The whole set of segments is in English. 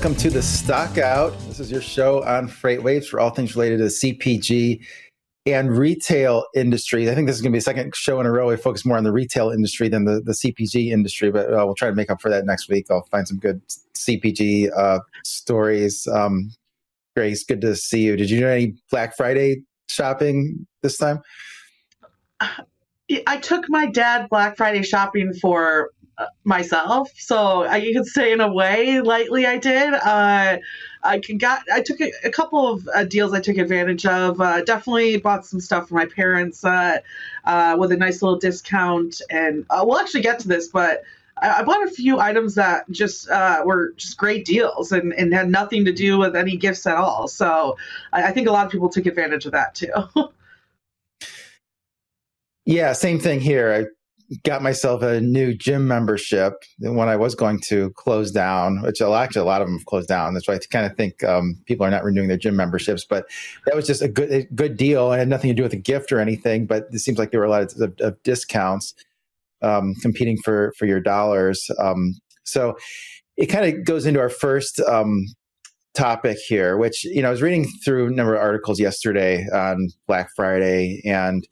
welcome to the Stockout. This is your show on FreightWaves for all things related to CPG and retail industry. I think this is going to be a second show in a row. We focus more on the retail industry than the, the CPG industry, but uh, we'll try to make up for that next week. I'll find some good CPG uh, stories. Um, Grace, good to see you. Did you do any Black Friday shopping this time? I took my dad Black Friday shopping for myself. So I, you could say in a way, lightly, I did. Uh, I got, I took a, a couple of uh, deals I took advantage of. Uh, definitely bought some stuff for my parents uh, uh, with a nice little discount, and uh, we'll actually get to this, but. I, I bought a few items that just were just great deals and, and had nothing to do with any gifts at all. So I, I think a lot of people took advantage of that too. Yeah, same thing here. I got myself a new gym membership when I was going to close down, which actually a lot of them have closed down. That's why I kind of think um, people are not renewing their gym memberships. But that was just a good a good deal. It had nothing to do with a gift or anything. But it seems like there were a lot of, of, of discounts um, competing for for your dollars. Um, so it kind of goes into our first um, topic here, which you know I was reading through a number of articles yesterday on Black Friday and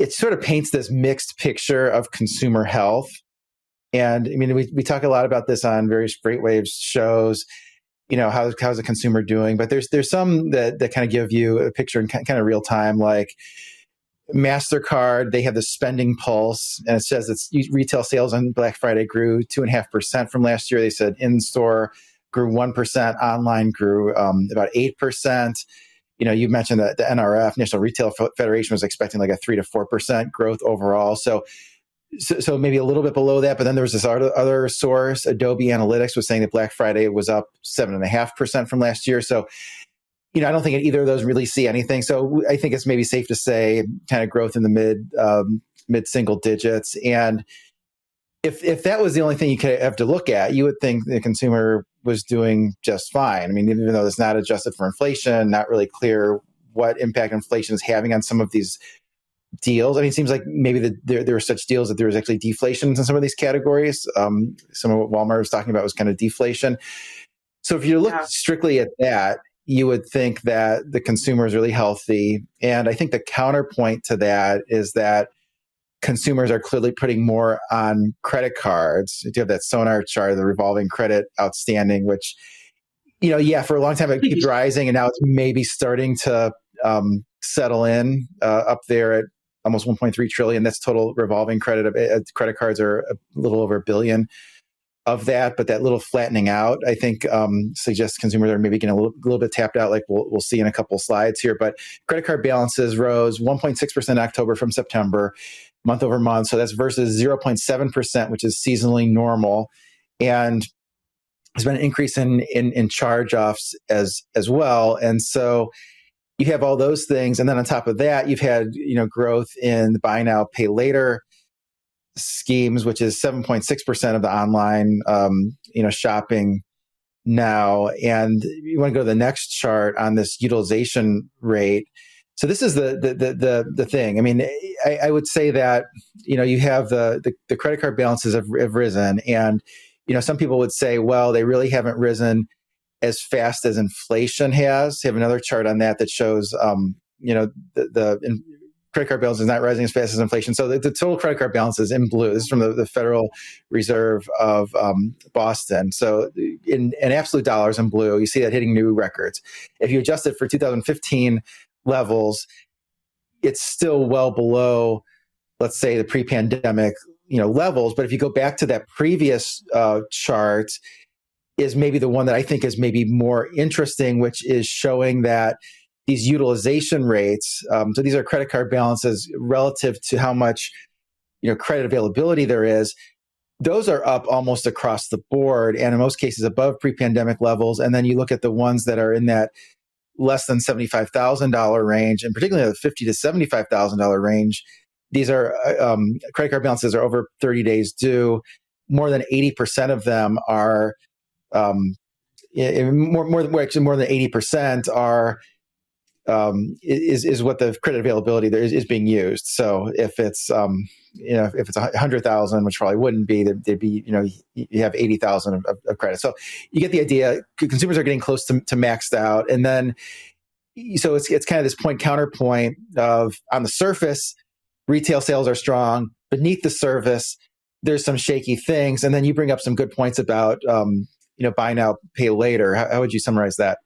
it sort of paints this mixed picture of consumer health. And I mean, we, we talk a lot about this on various FreightWaves shows, you know, how, how's the consumer doing? But there's, there's some that, that kind of give you a picture in kind of real time, like MasterCard, they have the spending pulse, and it says that retail sales on Black Friday grew 2.5% from last year. They said in store grew 1%, online grew um, about 8% you know, you mentioned that the NRF, National Retail Federation, was expecting like a three to four percent growth overall. So, so, so, maybe a little bit below that. But then there was this other, source, Adobe Analytics, was saying that Black Friday was up seven and a half percent from last year. So, you know, I don't think either of those really see anything. So, I think it's maybe safe to say kind of growth in the mid um, mid single digits. And if if that was the only thing you could have to look at, you would think the consumer was doing just fine. I mean, even though it's not adjusted for inflation, not really clear what impact inflation is having on some of these deals. I mean, it seems like maybe the, there, there were such deals that there was actually deflations in some of these categories. Um, some of what Walmart was talking about was kind of deflation. So if you look yeah. strictly at that, you would think that the consumer is really healthy. And I think the counterpoint to that is that consumers are clearly putting more on credit cards. You have that SONAR chart, the revolving credit outstanding, which, you know, yeah, for a long time it keeps rising, and now it's maybe starting to um, settle in uh, up there at almost 1.3 trillion. That's total revolving credit. Uh, credit cards are a little over a billion of that, but that little flattening out, I think, um, suggests consumers are maybe getting a little, little, bit tapped out, like we'll, we'll see in a couple slides here. But credit card balances rose 1.6% October from September month over month. So that's versus 0.7%, which is seasonally normal. And there's been an increase in, in, in charge offs as, as well. And so you have all those things. And then on top of that, you've had, you know, growth in the buy now, pay later schemes, which is 7.6% of the online, um, you know, shopping now. And you want to go to the next chart on this utilization rate. So this is the the the the, the thing. I mean, I, I, would say that you know you have the, the, the credit card balances have, have risen, and you know some people would say, well, they really haven't risen as fast as inflation has. They have another chart on that that shows um, you know the, the in, credit card balance is not rising as fast as inflation. So the, the, total credit card balance is in blue. This is from the, the Federal Reserve of um, Boston. So in, in absolute dollars in blue, you see that hitting new records. If you adjust it for 2015 levels, it's still well below, let's say, the pre-pandemic you know levels. But if you go back to that previous uh, chart, is maybe the one that I think is maybe more interesting, which is showing that these utilization rates. Um, so these are credit card balances relative to how much you know credit availability there is. Those are up almost across the board, and in most cases above pre-pandemic levels. And then you look at the ones that are in that less than seventy-five thousand dollar range, and particularly the fifty to seventy-five thousand dollar range. These are uh, um, credit card balances are over thirty days due. More than eighty percent of them are um, more more actually more than eighty percent are um, is is what the credit availability there is, is being used. So if it's um, you know if it's a hundred thousand, which probably wouldn't be, there'd be you know you have eighty thousand of, of, credit. So you get the idea. Consumers are getting close to, to maxed out, and then so it's it's kind of this point counterpoint of on the surface, retail sales are strong. Beneath the surface, there's some shaky things, and then you bring up some good points about um, you know buy now pay later. How, how would you summarize that?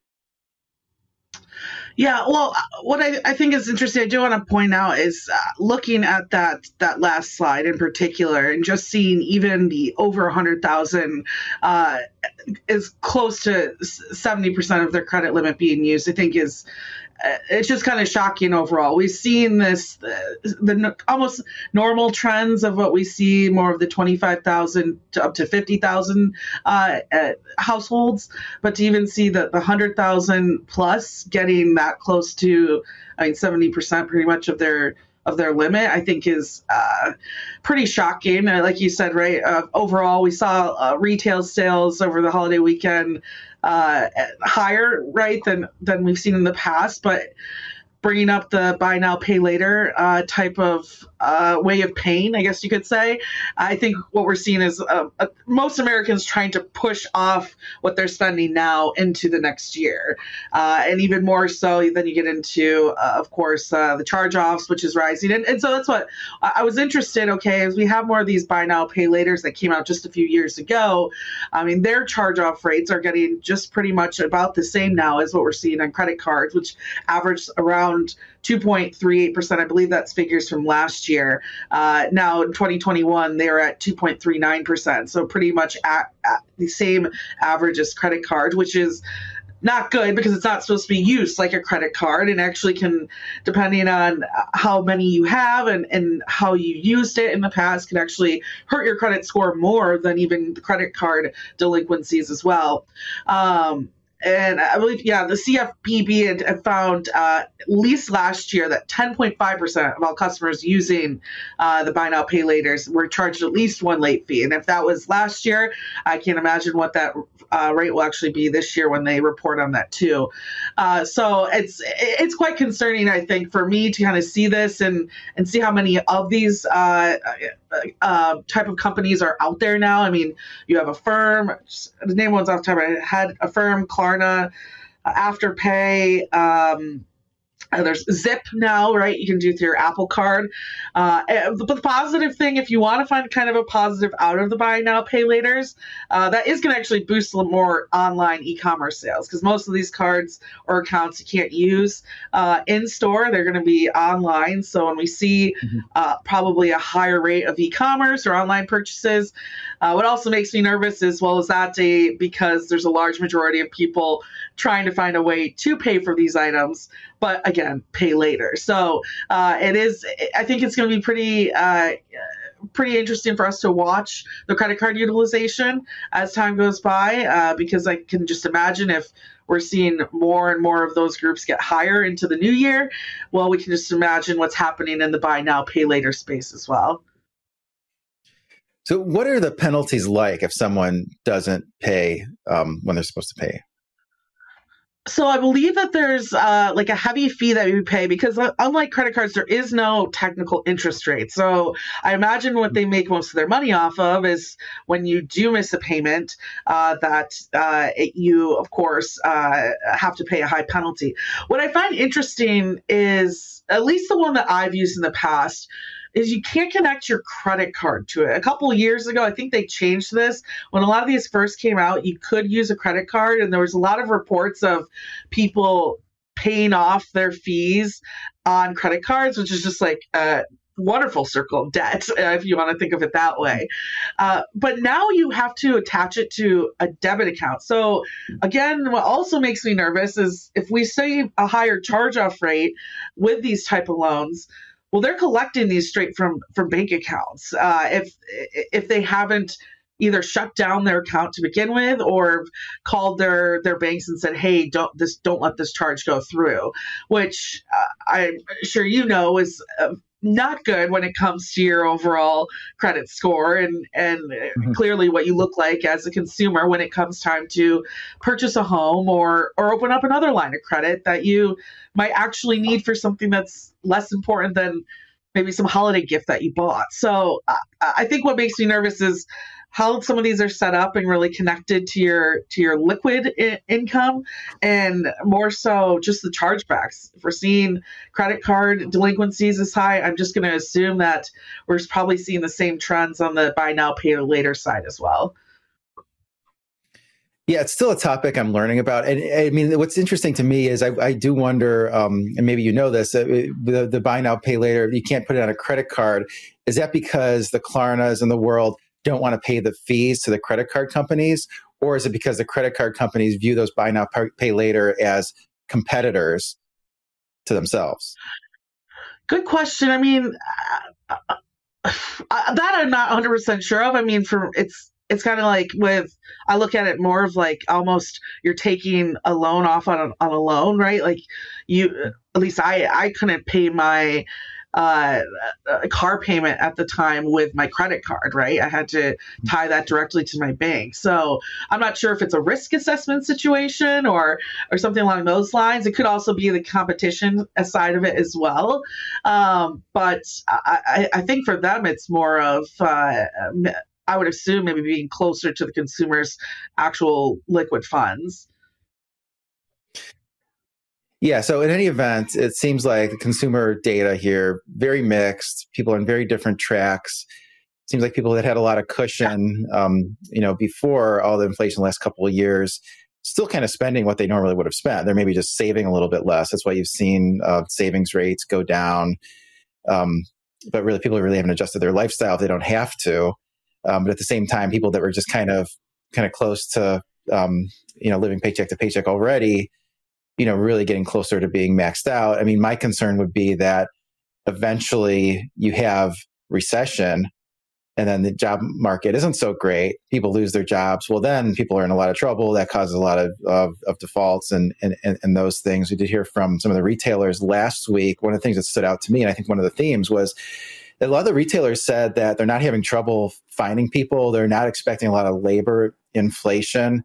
Yeah, well, uh, what I, I think is interesting, I do want to point out is uh, looking at that that last slide in particular, and just seeing even the over a hundred thousand uh, is close to seventy percent of their credit limit being used. I think is it's just kind of shocking overall. We've seen this uh, the almost normal trends of what we see more of the 25,000 to up to 50,000 uh, households, but to even see that the 100,000 plus getting that close to I mean 70% pretty much of their of their limit, I think is uh, pretty shocking. Uh, like you said, right? Uh, overall, we saw uh, retail sales over the holiday weekend uh, higher, right, than than we've seen in the past, but bringing up the buy now pay later uh, type of uh, way of paying, I guess you could say. I think what we're seeing is uh, uh, most Americans trying to push off what they're spending now into the next year, uh, and even more so then you get into, uh, of course, the charge offs, which is rising, and, and so that's what I was interested. Okay, as we have more of these buy now pay later's that came out just a few years ago, I mean their charge off rates are getting just pretty much about the same now as what we're seeing on credit cards, which average around around 2.38%. I believe that's figures from last year. Uh, now in 2021, they're at 2.39%. So pretty much at, at the same average as credit card, which is not good because it's not supposed to be used like a credit card and actually can depending on how many you have and, and how you used it in the past can actually hurt your credit score more than even the credit card delinquencies as well um, and I believe, yeah, the CFPB found uh, at least last year that 10.5% of all customers using uh, the buy now pay laters were charged at least one late fee. And if that was last year, I can't imagine what that uh, rate will actually be this year when they report on that too. Uh, so it's it's quite concerning, I think, for me to kind of see this and and see how many of these uh, uh, type of companies are out there now. I mean, you have a firm, the name ones off the top of my head, Affirm, Klarna, Afterpay. Um, uh, there's Zip now, right? You can do through your Apple Card. Uh, but the positive thing, if you want to find kind of a positive out of the buy now, pay later's, uh, that is going to actually boost more online e-commerce sales because most of these cards or accounts you can't use uh, in store; they're going to be online. So when we see mm-hmm. Uh, probably a higher rate of e-commerce or online purchases, uh, what also makes me nervous as well as that day because there's a large majority of people trying to find a way to pay for these items but again, pay later. So uh, it is. I think it's going to be pretty. Uh, pretty interesting for us to watch the credit card utilization as time goes by uh, because I can just imagine if we're seeing more and more of those groups get higher into the new year, well, we can just imagine what's happening in the buy now, pay later space as well. So, what are the penalties like if someone doesn't pay um, when they're supposed to pay? So I believe that there's uh, like a heavy fee that you pay because uh, unlike credit cards, there is no technical interest rate. So I imagine what they make most of their money off of is when you do miss a payment, uh, that uh, it, you of course uh, have to pay a high penalty. What I find interesting is at least the one that I've used in the past is you can't connect your credit card to it. A couple years ago, I think they changed this. When a lot of these first came out, you could use a credit card, and there was a lot of reports of people paying off their fees on credit cards, which is just like uh, wonderful circle of debt, if you want to think of it that way. Uh, but now you have to attach it to a debit account. So, again, what also makes me nervous is if we say a higher charge off rate with these type of loans, well, they're collecting these straight from from bank accounts. Uh, if if they haven't either shut down their account to begin with or called their their banks and said hey don't this don't let this charge go through which uh, i'm sure you know is uh, not good when it comes to your overall credit score and and mm-hmm. clearly what you look like as a consumer when it comes time to purchase a home or or open up another line of credit that you might actually need for something that's less important than maybe some holiday gift that you bought so uh, i think what makes me nervous is how some of these are set up and really connected to your to your liquid I- income and more so just the chargebacks if we're seeing credit card delinquencies as high i'm just going to assume that we're probably seeing the same trends on the buy now pay later side as well yeah, it's still a topic I'm learning about. And I mean, what's interesting to me is I, I do wonder, um, and maybe you know this, uh, the, the buy now, pay later, you can't put it on a credit card. Is that because the Klarnas in the world don't want to pay the fees to the credit card companies? Or is it because the credit card companies view those buy now, pay later as competitors to themselves? Good question. I mean, uh, uh, uh that I'm not 100% sure of. I mean, for it's it's kind of like with I look at it more of like almost you're taking a loan off on a, on a loan, right? Like you, at least I I couldn't pay my uh, a car payment at the time with my credit card, right? I had to tie that directly to my bank. So I'm not sure if it's a risk assessment situation or or something along those lines. It could also be the competition side of it as well. Um, but I, I, think for them, it's more of uh, I would assume maybe being closer to the consumer's actual liquid funds. Yeah. So in any event, it seems like the consumer data here very mixed. People on very different tracks. Seems like people that had a lot of cushion, um, you know, before all the inflation the last couple of years, still kind of spending what they normally would have spent. They're maybe just saving a little bit less. That's why you've seen uh, savings rates go down. Um, but really, people really haven't adjusted their lifestyle if they don't have to. Um, but at the same time, people that were just kind of kind of close to um, you know living paycheck to paycheck already you know, really getting closer to being maxed out. I mean, my concern would be that eventually you have recession and then the job market isn't so great. People lose their jobs. Well, then people are in a lot of trouble. That causes a lot of, of, of defaults and, and, and those things. We did hear from some of the retailers last week. One of the things that stood out to me, and I think one of the themes was a lot of the retailers said that they're not having trouble finding people. They're not expecting a lot of labor inflation.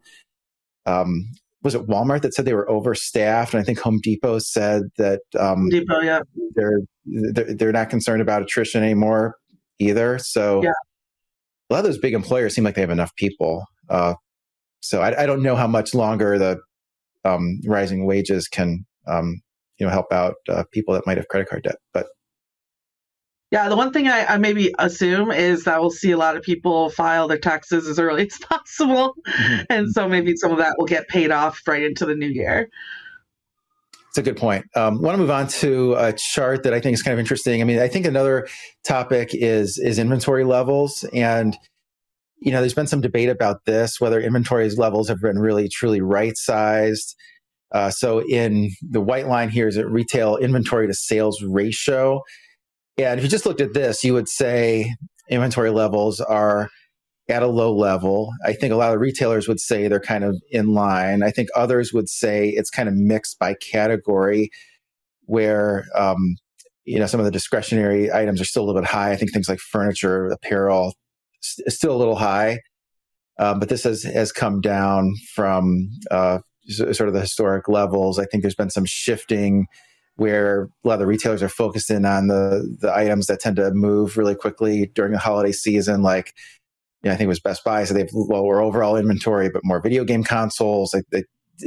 Um, was it Walmart that said they were overstaffed, and I think Home Depot said that um, Depot, yeah, they're, they're they're not concerned about attrition anymore either. So yeah. a lot of those big employers seem like they have enough people. Uh, so I, I, don't know how much longer the um, rising wages can um, you know help out uh, people that might have credit card debt, but yeah, the one thing I, I, maybe assume is that we'll see a lot of people file their taxes as early as possible. Mm-hmm. And so maybe some of that will get paid off right into the new year. It's a good point. Um, I want to move on to a chart that I think is kind of interesting. I mean, I think another topic is is inventory levels, and you know, there's been some debate about this whether inventory levels have been really truly right sized. Uh, so, in the white line here is a retail inventory to sales ratio. And if you just looked at this, you would say inventory levels are at a low level. I think a lot of retailers would say they're kind of in line. I think others would say it's kind of mixed by category, where um, you know some of the discretionary items are still a little bit high. I think things like furniture, apparel, is still a little high, um, but this has has come down from uh, sort of the historic levels. I think there's been some shifting where a lot of the retailers are focused in on the the items that tend to move really quickly during the holiday season, like you know, I think it was Best Buy, so they have lower overall inventory, but more video game consoles. Like they,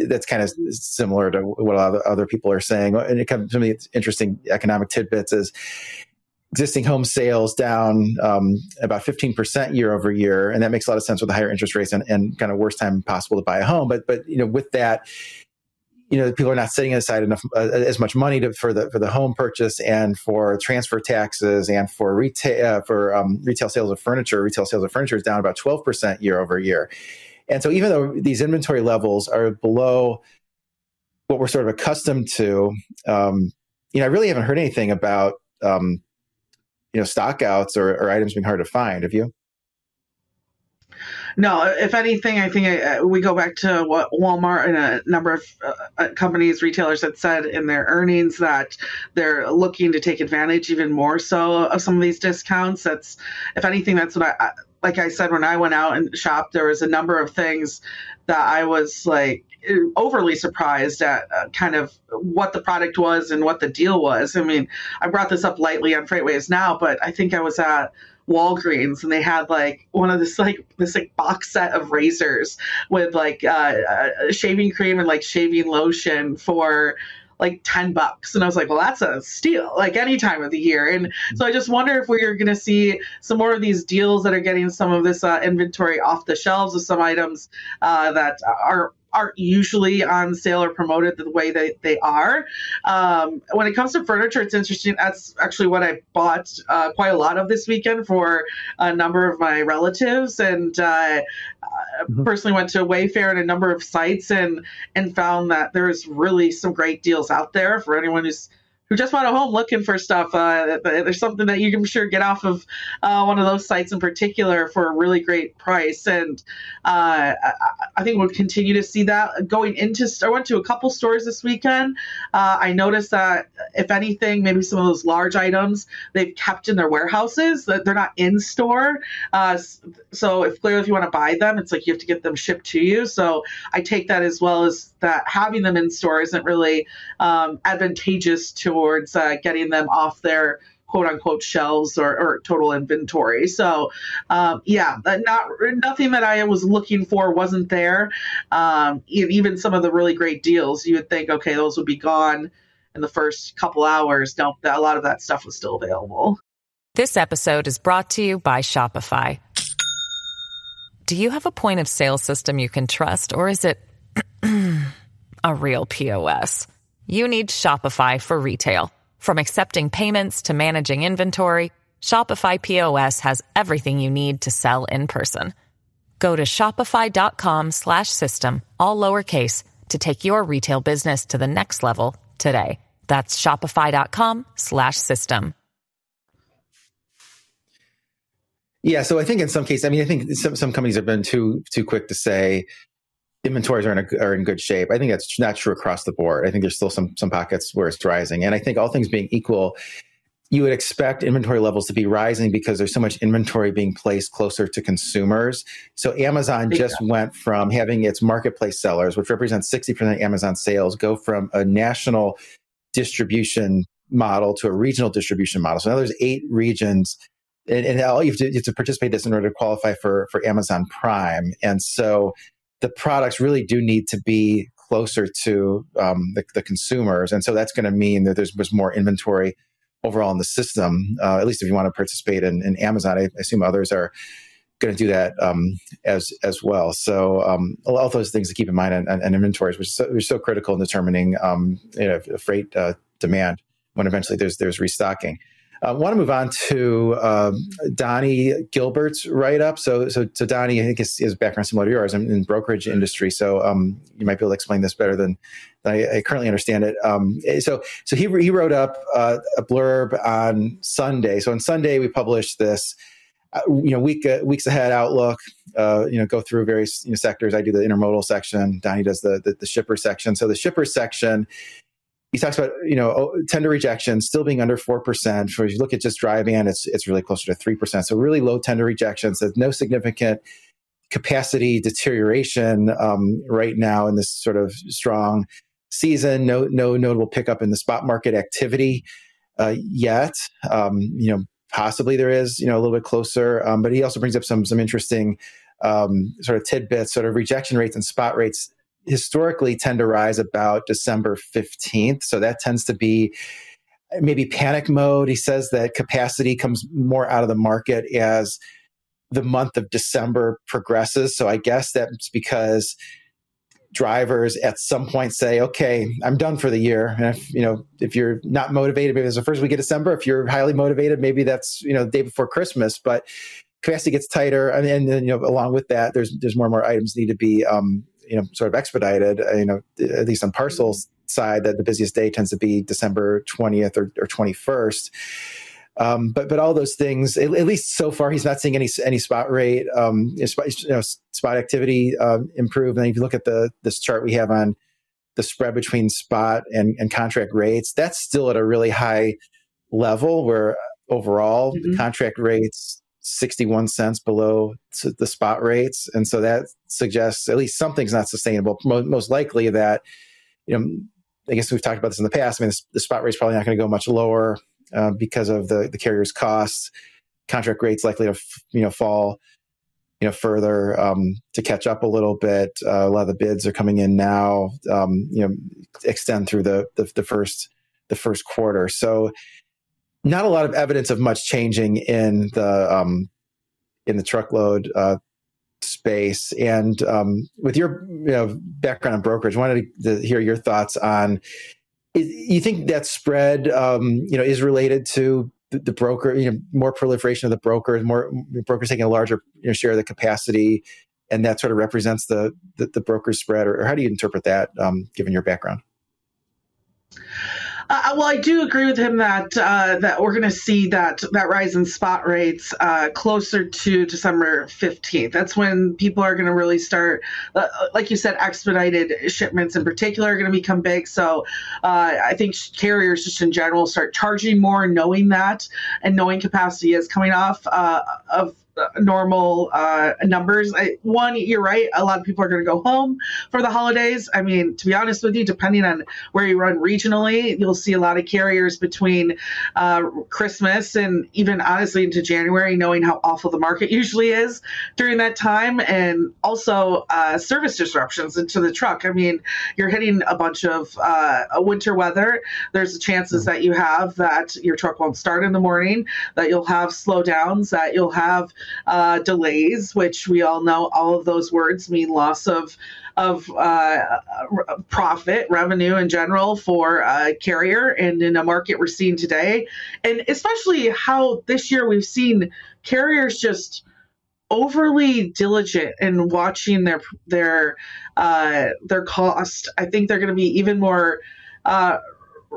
that's kind of similar to what other, other people are saying. And it comes to me, it's interesting economic tidbits is existing home sales down um, about 15% year over year. And that makes a lot of sense with the higher interest rates and, and kind of worst time possible to buy a home. But, but, you know, with that, you know people are not setting aside enough uh, as much money to, for the for the home purchase and for transfer taxes and for retail uh, for um, retail sales of furniture. Retail sales of furniture is down about twelve percent year over year, and so even though these inventory levels are below what we're sort of accustomed to, um, you know, I really haven't heard anything about um, you know stockouts or, or items being hard to find. Have you? No, if anything, I think uh, we go back to what Walmart and a number of uh, uh, companies, retailers had said in their earnings that they're looking to take advantage even more so of some of these discounts. That's, if anything, that's what I, like I said, when I went out and shopped, there was a number of things that I was like overly surprised at uh, kind of what the product was and what the deal was. I mean, I brought this up lightly on FreightWaves now, but I think I was at Walgreens and they had like one of this like this like box set of razors with like uh, uh, shaving cream and like shaving lotion for like 10 bucks. And I was like, well, that's a steal, like any time of the year. And so I just wonder if we're going to see some more of these deals that are getting some of this uh, inventory off the shelves of some items uh, that are aren't usually on sale or promoted the way that they are. Um, when it comes to furniture, it's interesting. That's actually what I bought uh, quite a lot of this weekend for a number of my relatives, and uh, mm-hmm. personally went to Wayfair and a number of sites and and found that there's really some great deals out there for anyone who's who just want a home looking for stuff, uh, there's something that you can sure get off of uh, one of those sites in particular for a really great price. And uh, I, I, think we'll continue to see that going into. I went to a couple stores this weekend. Uh, I noticed that if anything, maybe some of those large items they've kept in their warehouses that they're not in store. Uh, so if clearly if you want to buy them, it's like you have to get them shipped to you. So I take that as well as that having them in store isn't really um, advantageous towards uh, getting them off their quote unquote shelves or, or total inventory. So, um, yeah, not nothing that I was looking for wasn't there. Um, even some of the really great deals, you would think, okay, those would be gone in the first couple hours. No, a lot of that stuff was still available. This episode is brought to you by Shopify. Do you have a point of sale system you can trust, or is it a real POS? you need Shopify for retail. From accepting payments to managing inventory, Shopify POS has everything you need to sell in person. Go to shopify.com slash system, all lowercase, to take your retail business to the next level today. That's shopify.com slash system. Yeah, so I think in some cases, I mean, I think some, some companies have been too too quick to say, inventories are in, a, are in good shape. I think that's not true across the board. I think there's still some some pockets where it's rising, and I think all things being equal, you would expect inventory levels to be rising because there's so much inventory being placed closer to consumers. So Amazon just yeah. went from having its marketplace sellers, which represents 60% of Amazon sales, go from a national distribution model to a regional distribution model. So now there's eight regions and, and all you have, to, you have to participate in this in order to qualify for for Amazon Prime. And so the products really do need to be closer to um, the, the, consumers. And so that's going to mean that there's, more inventory overall in the system, uh, at least if you want to participate in, in Amazon. I assume others are going to do that um, as as well. So um, all those things to keep in mind and, inventories, which which so critical in determining um, you know, freight uh, demand when eventually there's there's restocking. I uh, want to move on to um, Donnie Gilbert's write up. So, so, so Donnie, I think his, his background similar to yours I'm in, in brokerage industry. So, um, you might be able to explain this better than, than I, I, currently understand it. Um, so, so he he wrote up uh, a blurb on Sunday. So on Sunday we published this. Uh, you know, week uh, weeks ahead outlook. Uh, you know, go through various you know, sectors. I do the intermodal section. Donnie does the, the the shipper section. So the shipper section he talks about you know oh, tender rejection still being under four percent. For if you look at just dry van, it's it's really closer to three percent. So really low tender rejections. There's no significant capacity deterioration um, right now in this sort of strong season. No no notable pickup in the spot market activity uh, yet. Um, you know, possibly there is. You know, a little bit closer. Um, but he also brings up some some interesting um, sort of tidbits, sort of rejection rates and spot rates historically tend to rise about December 15th. So that tends to be maybe panic mode. He says that capacity comes more out of the market as the month of December progresses. So I guess that's because drivers at some point say, okay, I'm done for the year. And if, you know, if you're not motivated, maybe it's the first week of December. If you're highly motivated, maybe that's, you know, the day before Christmas, but capacity gets tighter. and then, you know, along with that, there's, there's more and more items need to be, um, you know, sort of expedited, uh, you know, at least on parcels side that the busiest day tends to be December 20th or, or 21st. Um, but but all those things, at, at, least so far, he's not seeing any any spot rate, um, you know, spot activity uh, improve. And if you look at the this chart we have on the spread between spot and, and contract rates, that's still at a really high level. Where overall mm-hmm. the contract rates 61 cents below the spot rates, and so that suggests at least something's not sustainable. Most likely that you know I guess we've talked about this in the past. I mean, the, spot rate's probably not going to go much lower uh, because of the the carrier's costs. Contract rates likely to you know fall you know further um, to catch up a little bit. Uh, a lot of the bids are coming in now. Um, you know, extend through the, the, the first the first quarter. So not a lot of evidence of much changing in the um, in the truckload uh, space. And um, with your you know, background in brokerage, I wanted to, hear your thoughts on. You think that spread, um, you know, is related to the, the, broker, you know, more proliferation of the brokers, more brokers taking a larger you know, share of the capacity, and that sort of represents the the, the broker spread, or, or, how do you interpret that, um, given your background? Uh, well, I do agree with him that uh, that we're going to see that that rise in spot rates uh, closer to December fifteenth. That's when people are going to really start, uh, like you said, expedited shipments in particular are going to become big. So uh, I think carriers just in general start charging more, knowing that, and knowing capacity is coming off uh, of normal uh, numbers. I, one, you're right. A lot of people are going to go home for the holidays. I mean, to be honest with you, depending on where you run regionally, you'll see a lot of carriers between uh, Christmas and even honestly into January, knowing how awful the market usually is during that time, and also uh, service disruptions into the truck. I mean, you're hitting a bunch of uh, winter weather. There's chances that you have that your truck won't start in the morning, that you'll have slowdowns, that you'll have uh, delays, which we all know all of those words mean loss of of uh, profit revenue in general for a carrier and in a market we're seeing today. And especially how this year we've seen carriers just overly diligent in watching their their uh, their cost. I think they're going to be even more uh,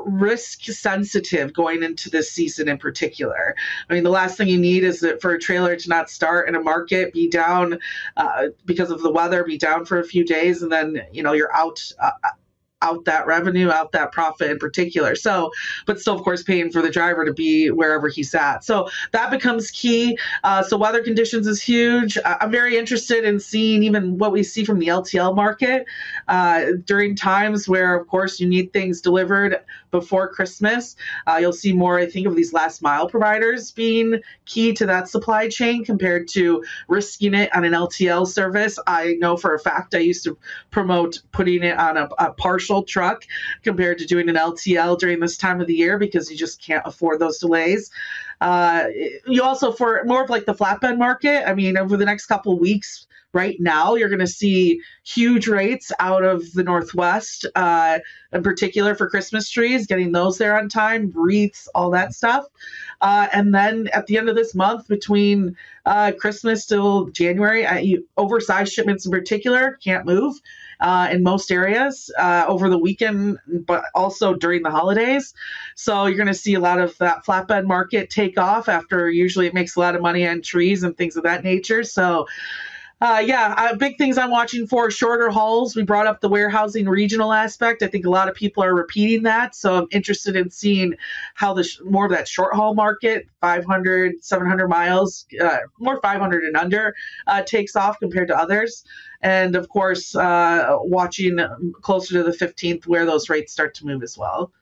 risk sensitive going into this season in particular. I mean, the last thing you need is that for a trailer to not start in a market, be down uh, because of the weather, be down for a few days, and then you know you're out. Uh, out that revenue, out that profit in particular. So, but still, of course, paying for the driver to be wherever he's at. So that becomes key. Uh, so weather conditions is huge. I'm very interested in seeing even what we see from the LTL market uh, during times where, of course, you need things delivered before Christmas. Uh, you'll see more, I think, of these last mile providers being key to that supply chain compared to risking it on an LTL service. I know for a fact I used to promote putting it on a, a partial truck compared to doing an LTL during this time of the year because you just can't afford those delays. Uh, you also for more of like the flatbed market. I mean, over the next couple weeks, right now, you're going to see huge rates out of the Northwest, uh, in particular for Christmas trees, getting those there on time, wreaths, all that stuff. Uh, and then at the end of this month, between uh, Christmas till January, uh, you, oversized shipments in particular can't move uh, in most areas uh, over the weekend, but also during the holidays. So you're going to see a lot of that flatbed market take off after usually it makes a lot of money on trees and things of that nature. So uh, yeah, uh, big things I'm watching for shorter hauls. We brought up the warehousing regional aspect. I think a lot of people are repeating that. So I'm interested in seeing how the sh- more of that short haul market, 500, 700 miles, uh, more 500 and under, uh, takes off compared to others. And of course, uh, watching closer to the 15th where those rates start to move as well.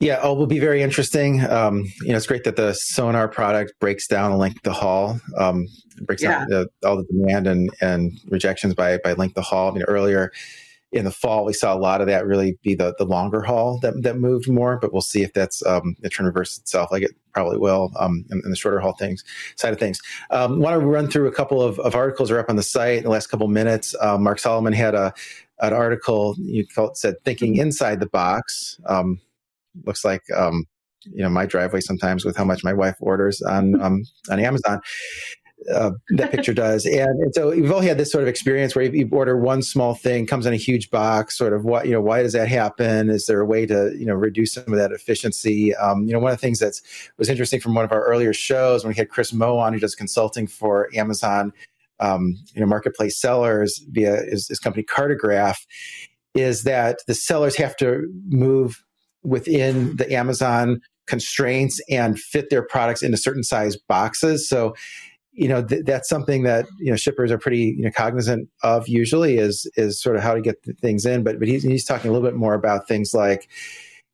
Yeah, oh, will be very interesting. Um, you know, it's great that the SONAR product breaks down the length of the haul, um, breaks yeah. down the, all the demand and, and rejections by by length of haul. I mean, earlier in the fall, we saw a lot of that really be the, the longer haul that, that moved more, but we'll see if that's um, it trying to reverse itself like it probably will um, in, in, the shorter haul things side of things. Um, want to run through a couple of, of articles are up on the site in the last couple of minutes. Um, Mark Solomon had a an article you called said thinking inside the box. Um, looks like um, you know my driveway sometimes with how much my wife orders on um, on Amazon uh, that picture does. And, and, so we've all had this sort of experience where you, you, order one small thing, comes in a huge box. Sort of what you know, why does that happen? Is there a way to you know reduce some of that efficiency? Um, you know, one of the things that was interesting from one of our earlier shows when we had Chris Moe on, who does consulting for Amazon, um, you know, marketplace sellers via his, his company Cartograph, is that the sellers have to move within the Amazon constraints and fit their products into certain size boxes. So you know th- that's something that you know shippers are pretty you know cognizant of usually is is sort of how to get things in but but he's, he's talking a little bit more about things like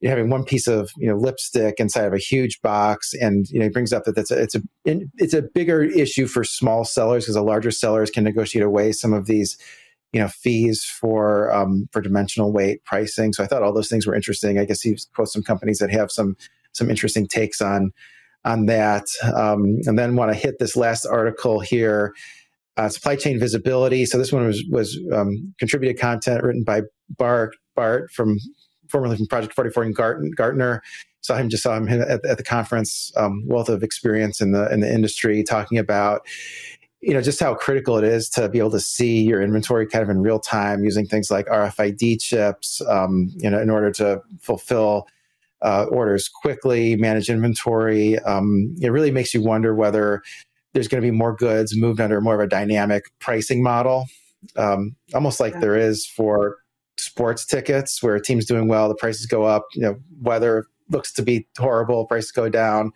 having one piece of you know lipstick inside of a huge box and you know he brings up that that's a, it's a it's a bigger issue for small sellers because the larger sellers can negotiate away some of these you know fees for um, for dimensional weight pricing so i thought all those things were interesting i guess he quotes some companies that have some some interesting takes on on that. Um, and then want to hit this last article here. Uh, supply chain visibility. So this one was was um, contributed content written by Bart Bart from formerly from Project 44 in Gartner. Saw him just saw him at, at the conference. Um, wealth of experience in the in the industry, talking about you know just how critical it is to be able to see your inventory kind of in real time using things like RFID chips. Um, you know, in order to fulfill uh, orders quickly, manage inventory. Um, it really makes you wonder whether there's going to be more goods moved under more of a dynamic pricing model, um, almost like yeah. there is for sports tickets, where a team's doing well, the prices go up. You know, weather looks to be horrible, prices go down.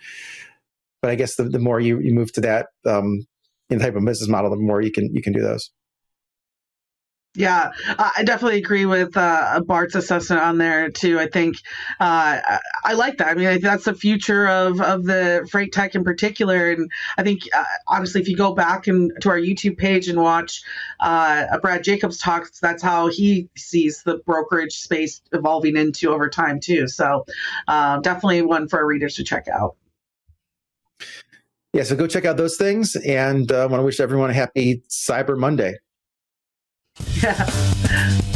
But I guess the, the more you, you move to that um, type of business model, the more you can you can do those. Yeah, I definitely agree with uh, Bart's assessment on there too. I think uh, I like that. I mean, that's the future of, of the freight tech in particular. And I think uh, obviously, if you go back and to our YouTube page and watch uh, Brad Jacobs talks, that's how he sees the brokerage space evolving into over time too. So uh, definitely one for our readers to check out. Yeah, so go check out those things, and I uh, want to wish everyone a happy Cyber Monday. Yeah.